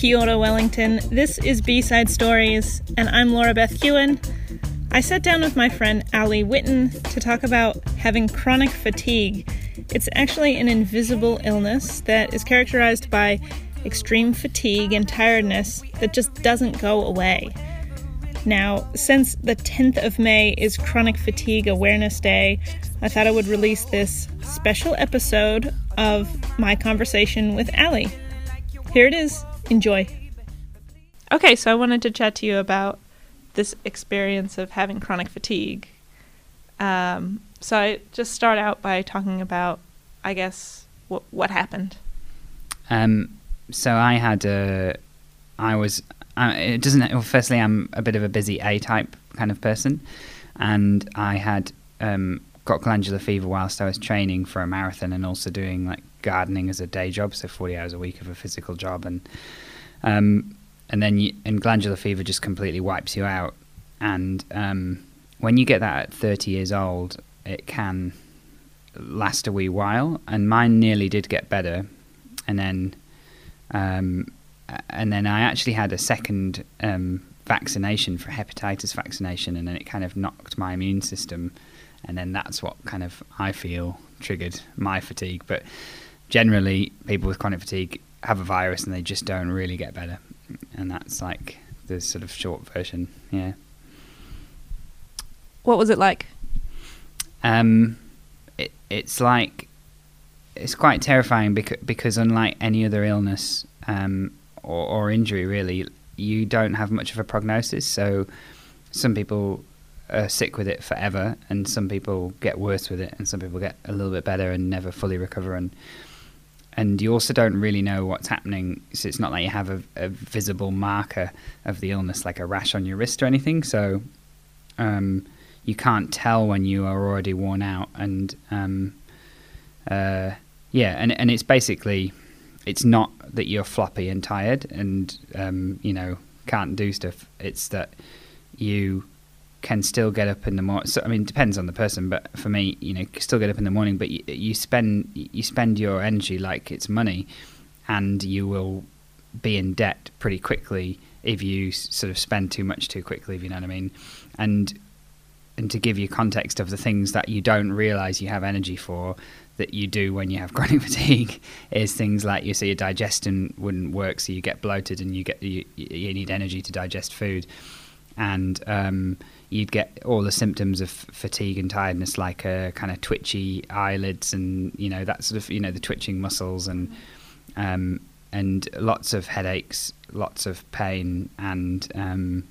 Kia Wellington. This is B-Side Stories, and I'm Laura Beth Hewen. I sat down with my friend Ali Witten to talk about having chronic fatigue. It's actually an invisible illness that is characterized by extreme fatigue and tiredness that just doesn't go away. Now, since the 10th of May is Chronic Fatigue Awareness Day, I thought I would release this special episode of my conversation with Ali. Here it is. Enjoy. Okay, so I wanted to chat to you about this experience of having chronic fatigue. Um, so I just start out by talking about, I guess, what what happened. Um, so I had a, I was, uh, it doesn't. Well, firstly, I'm a bit of a busy A type kind of person, and I had um, got glandular fever whilst I was training for a marathon and also doing like gardening as a day job, so 40 hours a week of a physical job, and um, and then you, and glandular fever just completely wipes you out. And um, when you get that at 30 years old, it can last a wee while. And mine nearly did get better, and then um, and then I actually had a second um, vaccination for hepatitis vaccination, and then it kind of knocked my immune system, and then that's what kind of I feel triggered my fatigue. But generally, people with chronic fatigue have a virus and they just don't really get better, and that's like the sort of short version. Yeah. What was it like? Um, it, it's like it's quite terrifying because because unlike any other illness um, or, or injury, really, you don't have much of a prognosis. So some people are sick with it forever, and some people get worse with it, and some people get a little bit better and never fully recover. And and you also don't really know what's happening. So it's not like you have a, a visible marker of the illness, like a rash on your wrist or anything. So um, you can't tell when you are already worn out. And um, uh, yeah, and and it's basically it's not that you're floppy and tired and um, you know can't do stuff. It's that you can still get up in the morning. So I mean, it depends on the person, but for me, you know, still get up in the morning, but you, you spend you spend your energy like it's money, and you will be in debt pretty quickly if you sort of spend too much too quickly. If you know what I mean, and and to give you context of the things that you don't realize you have energy for that you do when you have chronic fatigue is things like you see your digestion wouldn't work, so you get bloated and you get you, you need energy to digest food, and um, you'd get all the symptoms of fatigue and tiredness, like a kind of twitchy eyelids and you know that sort of you know the twitching muscles and um, and lots of headaches, lots of pain, and um,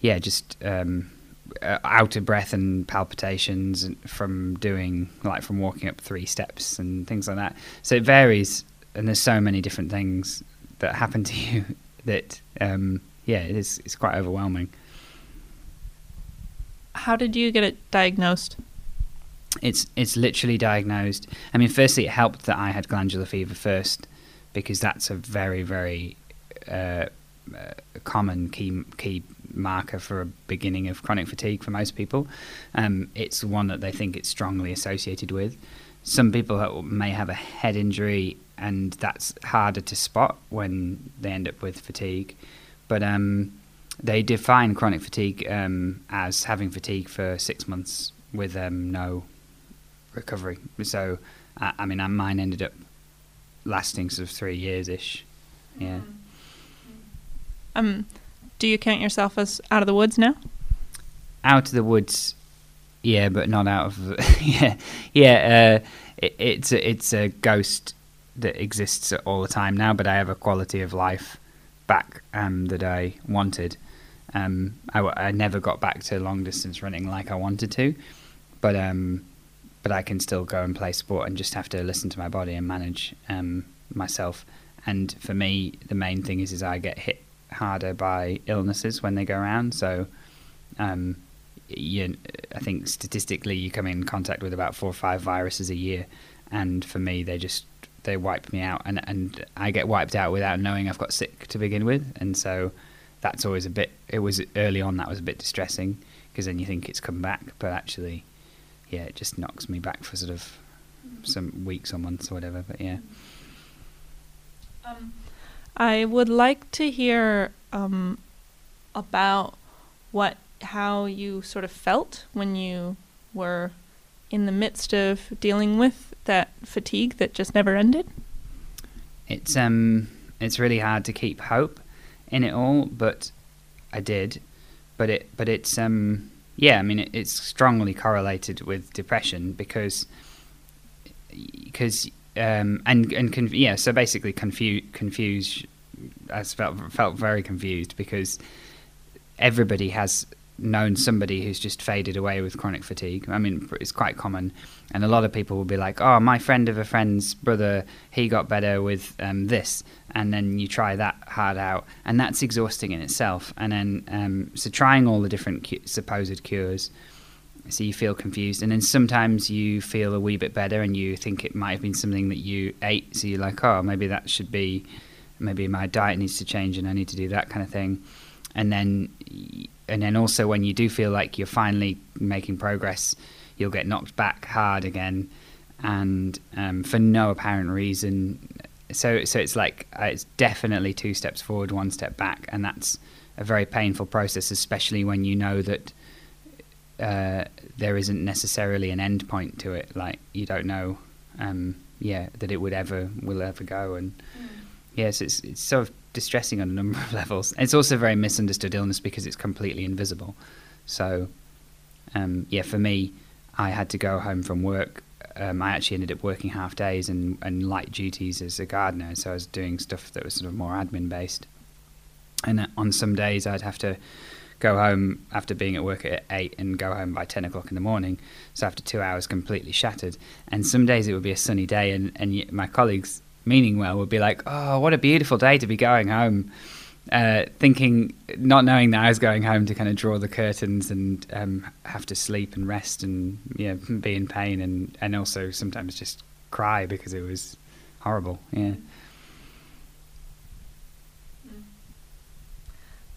yeah, just um, uh, out of breath and palpitations from doing like from walking up three steps and things like that. So it varies, and there's so many different things that happen to you that um, yeah, it is it's quite overwhelming. How did you get it diagnosed? It's it's literally diagnosed. I mean, firstly, it helped that I had glandular fever first because that's a very very uh, uh, common key key marker for a beginning of chronic fatigue for most people. Um, it's one that they think it's strongly associated with. Some people may have a head injury, and that's harder to spot when they end up with fatigue. But um, they define chronic fatigue um, as having fatigue for six months with um, no recovery. So, I, I, mean, mine ended up lasting sort of three years ish. Yeah. Mm-hmm. Um, do you count yourself as out of the woods now? Out of the woods, yeah, but not out of yeah, yeah. Uh, it, it's a, it's a ghost that exists all the time now, but I have a quality of life back um, that I wanted. Um, I, I, never got back to long distance running like I wanted to, but um, but I can still go and play sport and just have to listen to my body and manage um, myself. And for me, the main thing is is I get hit harder by illnesses when they go around. So, um, you, I think statistically, you come in contact with about four or five viruses a year, and for me, they just they wipe me out, and and I get wiped out without knowing I've got sick to begin with, and so that's always a bit. It was early on that was a bit distressing because then you think it's come back, but actually, yeah, it just knocks me back for sort of some weeks or months or whatever. But yeah. Um, I would like to hear um, about what how you sort of felt when you were in the midst of dealing with that fatigue that just never ended. It's um it's really hard to keep hope in it all, but I did. But it but it's um yeah, I mean it, it's strongly correlated with depression because because um, and and conf- yeah, so basically confused confused. I felt felt very confused because everybody has known somebody who's just faded away with chronic fatigue. I mean, it's quite common, and a lot of people will be like, "Oh, my friend of a friend's brother, he got better with um, this," and then you try that hard out, and that's exhausting in itself. And then, um, so trying all the different cu- supposed cures so you feel confused. And then sometimes you feel a wee bit better and you think it might have been something that you ate. So you're like oh maybe that should be maybe my diet needs to change and I need to do that kind of thing. And then and then also when you do feel like you're finally making progress you'll get knocked back hard again and um, for no apparent reason so so it's like uh, it's definitely two steps forward one step back and that's a very painful process especially when you know that uh, there isn't necessarily an end point to it. Like you don't know, um, yeah, that it would ever will ever go. And mm. yes, it's it's sort of distressing on a number of levels. It's also a very misunderstood illness because it's completely invisible. So, um, yeah, for me, I had to go home from work. Um, I actually ended up working half days and, and light duties as a gardener. So I was doing stuff that was sort of more admin based. And uh, on some days, I'd have to go home after being at work at eight and go home by ten o'clock in the morning. So after two hours, completely shattered. And some days it would be a sunny day, and and my colleagues, meaning well, would be like, "Oh, what a beautiful day to be going home." Uh, thinking, not knowing that I was going home to kind of draw the curtains and um, have to sleep and rest and yeah, be in pain and, and also sometimes just cry because it was horrible. Yeah.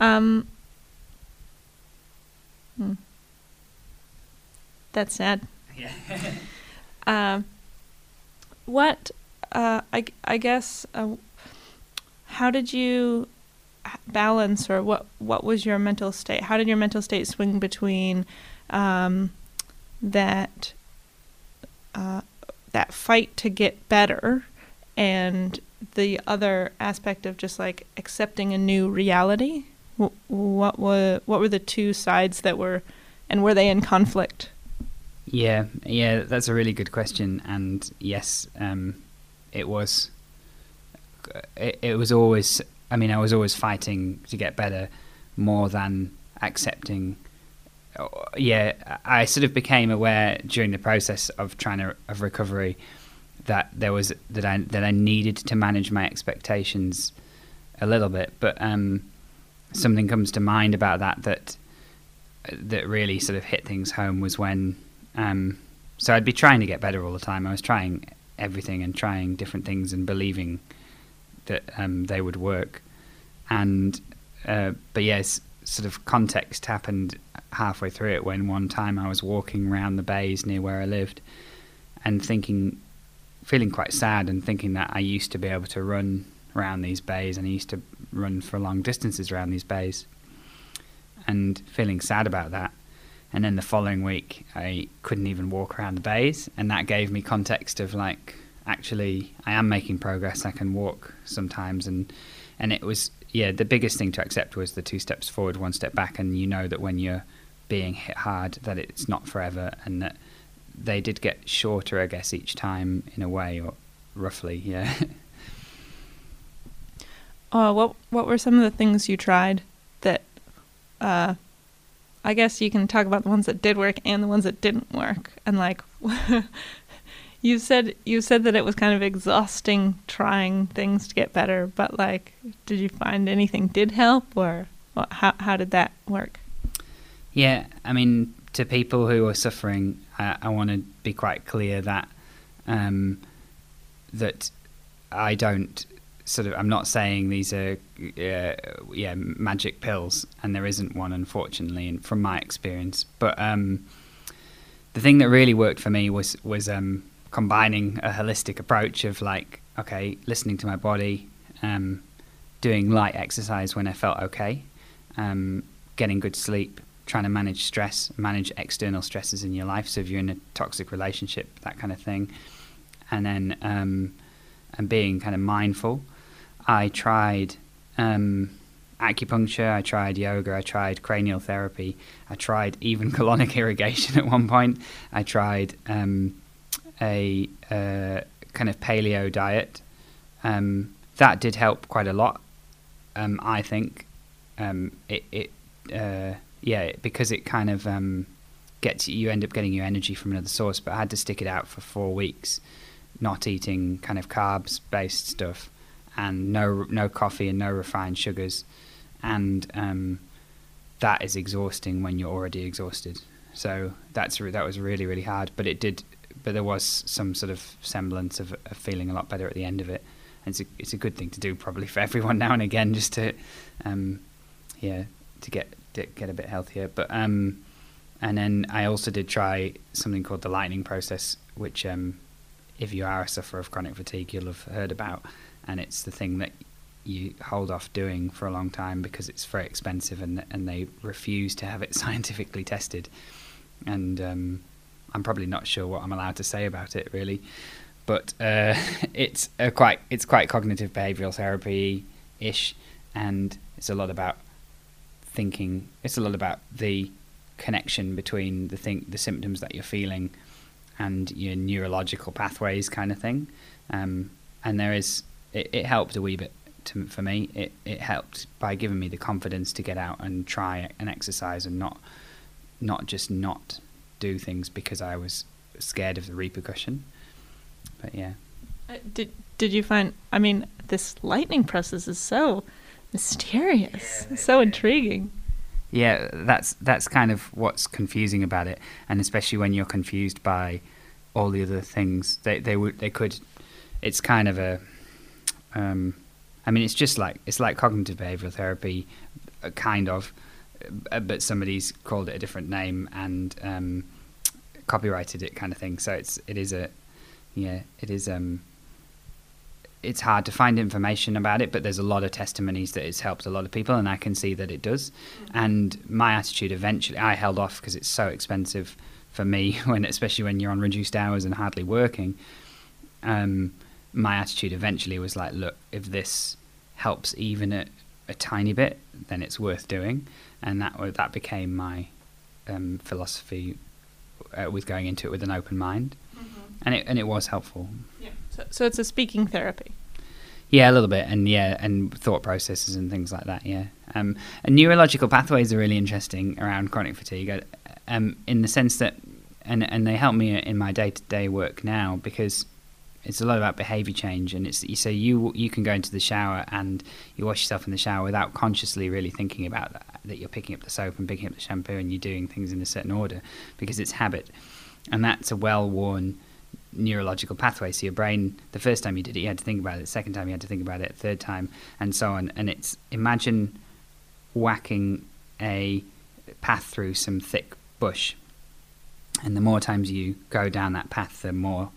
Um, Hmm. That's sad. Yeah. uh, what, uh, I, I guess, uh, how did you balance or what, what was your mental state? How did your mental state swing between um, that, uh, that fight to get better and the other aspect of just like accepting a new reality? what were what were the two sides that were, and were they in conflict? Yeah, yeah, that's a really good question, and yes, um, it was. It, it was always. I mean, I was always fighting to get better, more than accepting. Yeah, I sort of became aware during the process of trying to of recovery that there was that I that I needed to manage my expectations a little bit, but um, something comes to mind about that that that really sort of hit things home was when um, so I'd be trying to get better all the time. I was trying everything and trying different things and believing that um, they would work. And uh, but yes, sort of context happened halfway through it when one time I was walking around the bays near where I lived and thinking, feeling quite sad and thinking that I used to be able to run around these bays, and I used to run for long distances around these bays, and feeling sad about that. And then the following week, I couldn't even walk around the bays, and that gave me context of like, actually, I am making progress. I can walk sometimes, and and it was yeah, the biggest thing to accept was the two steps forward, one step back, and you know that when you're being hit hard, that it's not forever, and that they did get shorter, I guess, each time in a way, or roughly, yeah. Uh, what what were some of the things you tried that uh, I guess you can talk about the ones that did work and the ones that didn't work. And like you said you said that it was kind of exhausting trying things to get better but like did you find anything did help or what, how how did that work? Yeah i mean to people who are suffering i, I want to be quite clear that um, that i don't sort of I'm not saying these are uh, yeah magic pills, and there isn't one, unfortunately, and from my experience. But um, the thing that really worked for me was was um, combining a holistic approach of like, okay, listening to my body, um, doing light exercise when I felt okay, um, getting good sleep, trying to manage stress, manage external stresses in your life. So if you're in a toxic relationship, that kind of thing, and then um, and being kind of mindful. I tried um, acupuncture, I tried yoga, I tried cranial therapy, I tried even colonic irrigation at one point. I tried um, a uh, kind of paleo diet. Um, that did help quite a lot, um, I think. Um, it, it uh, yeah, because it kind of um, gets you you end up getting your energy from another source. But I had to stick it out for four weeks, not eating kind of carbs based stuff, and no no coffee and no refined sugars, and um, that is exhausting when you're already exhausted. So that's that was really really hard, but it did. But there was some sort of semblance of, of feeling a lot better at the end of it. And it's a it's a good thing to do probably for everyone now and again, just to, um, yeah, to get to get a bit healthier. But um, and then I also did try something called the lightning process, which um, if you are a sufferer of chronic fatigue, you'll have heard about, and it's the thing that you hold off doing for a long time because it's very expensive and and they refuse to have it scientifically tested. And um, I'm probably not sure what I'm allowed to say about it really, but uh, it's quite it's quite cognitive behavioural therapy ish, and it's a lot about thinking. It's a lot about the connection between the thing the symptoms that you're feeling and your neurological pathways kind of thing. Um, and there is it, it helped a wee bit to, for me. It it helped by giving me the confidence to get out and try and exercise and not not just not do things because I was scared of the repercussion. But yeah. Uh, did did you find? I mean, this lightning process is so mysterious, yeah, so intriguing. Yeah, that's that's kind of what's confusing about it, and especially when you're confused by all the other things. They they would they could. It's kind of a. Um, I mean, it's just like it's like cognitive behavioral therapy, uh, kind of, uh, but somebody's called it a different name and um, copyrighted it, kind of thing. So it's it is a, yeah, it is um, it's hard to find information about it, but there's a lot of testimonies that it's helped a lot of people, and I can see that it does. Mm-hmm. And my attitude eventually, I held off because it's so expensive for me, when especially when you're on reduced hours and hardly working. Um, my attitude eventually was like, look, if this helps even a, a tiny bit, then it's worth doing, and that that became my um, philosophy uh, with going into it with an open mind, mm-hmm. and it and it was helpful. Yeah. So, so it's a speaking therapy. Yeah, a little bit, and yeah, and thought processes and things like that. Yeah, um, and neurological pathways are really interesting around chronic fatigue, uh, um, in the sense that, and and they help me in my day to day work now because it's a lot about behavior change, and it's so you you can go into the shower and you wash yourself in the shower without consciously really thinking about that, that you're picking up the soap and picking up the shampoo and you're doing things in a certain order because it's habit, and that's a well worn neurological pathway. So your brain, the first time you did it, you had to think about it. The second time, you had to think about it. Third time, and so on. And it's imagine whacking a path through some thick bush, and the more times you go down that path, the more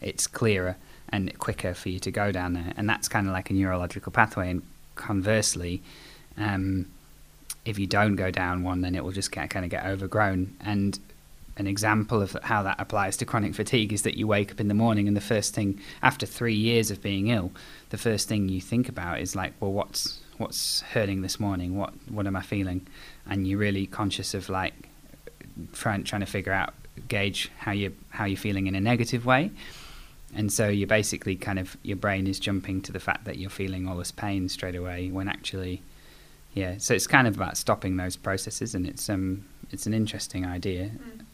it's clearer and quicker for you to go down there. And that's kind of like a neurological pathway. And conversely, um, if you don't go down one, then it will just get, kind of get overgrown. And an example of how that applies to chronic fatigue is that you wake up in the morning and the first thing after three years of being ill, the first thing you think about is like, well, what's what's hurting this morning? What what am I feeling? And you're really conscious of like trying trying to figure out gauge how you how you're feeling in a negative way. And so you're basically kind of your brain is jumping to the fact that you're feeling all this pain straight away when actually yeah, so it's kind of about stopping those processes and it's um it's an interesting idea. Mm.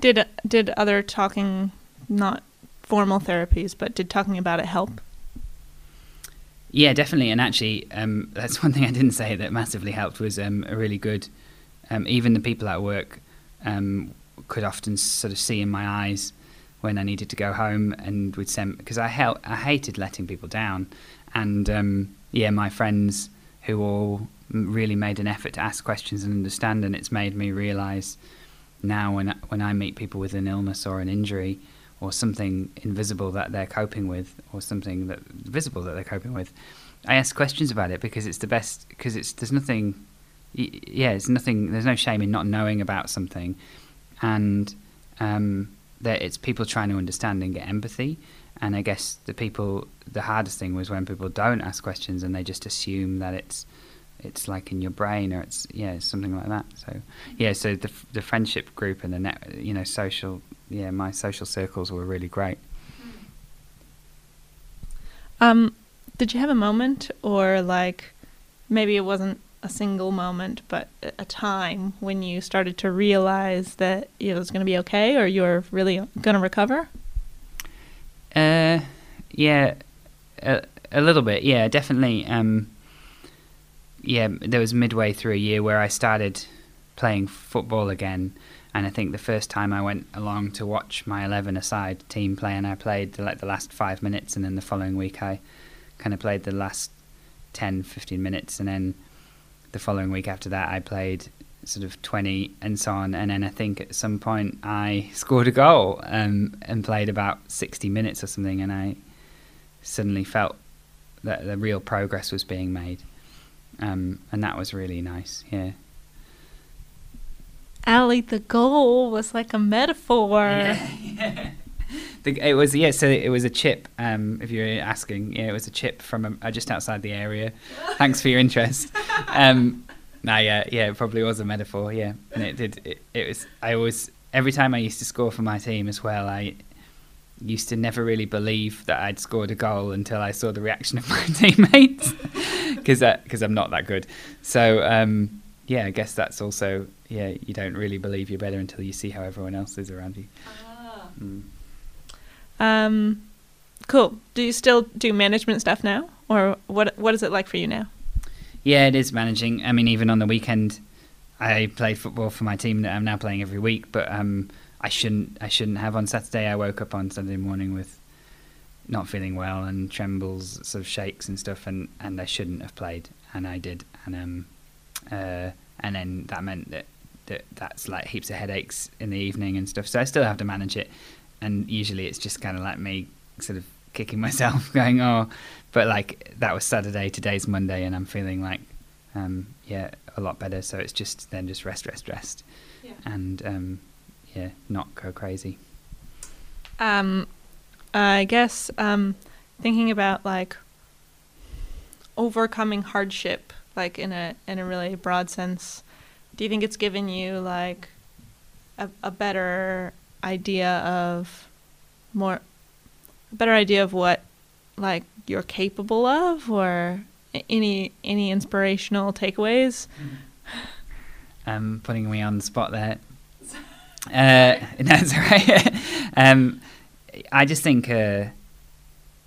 Did did other talking, not formal therapies, but did talking about it help? Yeah, definitely. And actually, um, that's one thing I didn't say that massively helped was um, a really good. Um, even the people at work um, could often sort of see in my eyes when I needed to go home and would send because I hel- I hated letting people down, and um, yeah, my friends who all really made an effort to ask questions and understand, and it's made me realise now when I, when I meet people with an illness or an injury or something invisible that they're coping with, or something that visible that they're coping with. I ask questions about it because it's the best. Because it's there's nothing, yeah, it's nothing. There's no shame in not knowing about something, and um, that it's people trying to understand and get empathy. And I guess the people, the hardest thing was when people don't ask questions and they just assume that it's it's like in your brain or it's yeah something like that so yeah so the the friendship group and the net you know social yeah my social circles were really great um did you have a moment or like maybe it wasn't a single moment but a time when you started to realize that it was going to be okay or you're really going to recover? Uh yeah a, a little bit yeah definitely um yeah, there was midway through a year where I started playing football again, and I think the first time I went along to watch my eleven aside team play, and I played like the last five minutes, and then the following week I kind of played the last 10, 15 minutes, and then the following week after that I played sort of 20 and so on and then I think at some point I scored a goal um, and played about 60 minutes or something and I suddenly felt that the real progress was being made um, and that was really nice. Yeah. Ali, the goal was like a metaphor. Yeah. The, it was yeah. So it was a chip. Um, if you're asking, yeah, it was a chip from uh, just outside the area. Thanks for your interest. Um, no, yeah, yeah, it probably was a metaphor. Yeah, and it did. It, it was. I always every time I used to score for my team as well. I used to never really believe that I'd scored a goal until I saw the reaction of my teammates because because I'm not that good. So um, yeah, I guess that's also yeah. You don't really believe you're better until you see how everyone else is around you. Ah. Mm. Um, cool. Do you still do management stuff now, or what? What is it like for you now? Yeah, it is managing. I mean, even on the weekend, I played football for my team that I'm now playing every week. But um, I shouldn't. I shouldn't have. On Saturday, I woke up on Saturday morning with not feeling well and trembles, sort of shakes and stuff, and, and I shouldn't have played, and I did, and um, uh, and then that meant that, that that's like heaps of headaches in the evening and stuff. So I still have to manage it, and usually it's just kind of like me sort of kicking myself, going oh, but like that was Saturday, today's Monday, and I'm feeling like um, yeah a lot better. So it's just then just rest, rest, rest, yeah. and um, yeah, not go crazy. Um, I guess um, thinking about like overcoming hardship, like in a in a really broad sense. Do you think it's given you like a, a better idea of more a better idea of what like you're capable of, or any any inspirational takeaways? Um, putting me on the spot there. Uh, that's right. um, I just think, uh,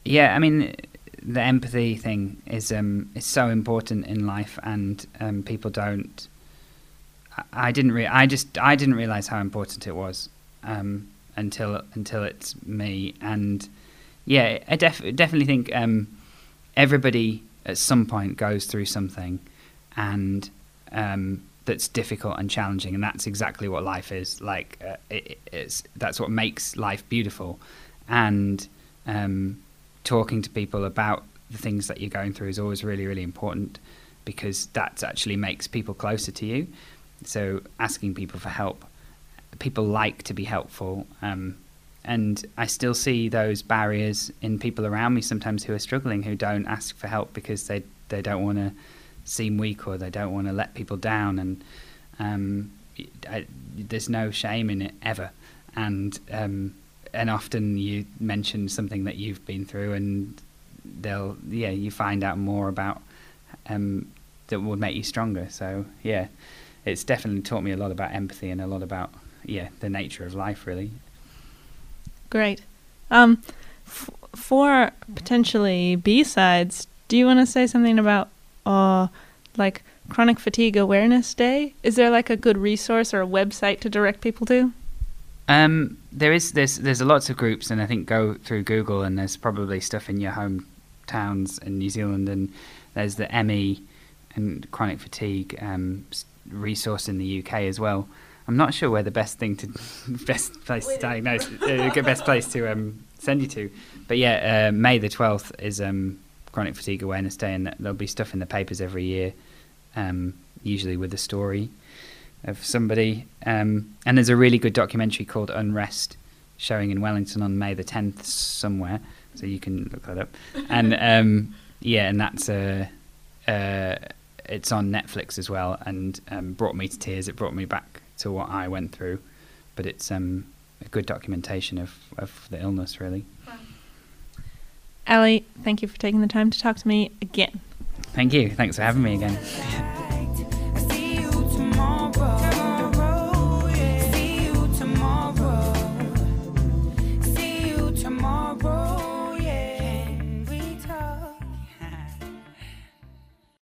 yeah, I mean, the empathy thing is um, is so important in life, and um, people don't. I, didn't. Re- I just. I didn't realize how important it was um, until until it's me, and yeah, I def- definitely think um, everybody at some point goes through something, and um, that's difficult and challenging, and that's exactly what life is. Like, uh, it, it's that's what makes life beautiful and um, talking to people about the things that you're going through is always really, really important because that actually makes people closer to you. So asking people for help, people like to be helpful. Um, and I still see those barriers in people around me sometimes who are struggling, who don't ask for help because they they don't want to seem weak or they don't want to let people down. And um, I, there's no shame in it ever. And um, and often you mention something that you've been through, and they'll yeah you find out more about um, that would make you stronger. So yeah, it's definitely taught me a lot about empathy and a lot about yeah the nature of life really. Great. Um, f- for potentially B sides, do you want to say something about uh like Chronic Fatigue Awareness Day? Is there like a good resource or a website to direct people to? Um, there is there's there's lots of groups, and I think go through Google, and there's probably stuff in your hometowns in New Zealand, and there's the ME and chronic fatigue um, resource in the UK as well. I'm not sure where the best thing to best place to diagnose, uh, best place to um, send you to. But yeah, uh, May the 12th is um, Chronic Fatigue Awareness Day, and there'll be stuff in the papers every year, um, usually with a story of somebody. Um, and there's a really good documentary called Unrest showing in Wellington on May the 10th somewhere, so you can look that up. And um, yeah, and that's a. Uh, it's on Netflix as well, and um, brought me to tears. It brought me back to what I went through, but it's um, a good documentation of, of the illness, really. Ali, thank you for taking the time to talk to me again. Thank you. Thanks for having me again.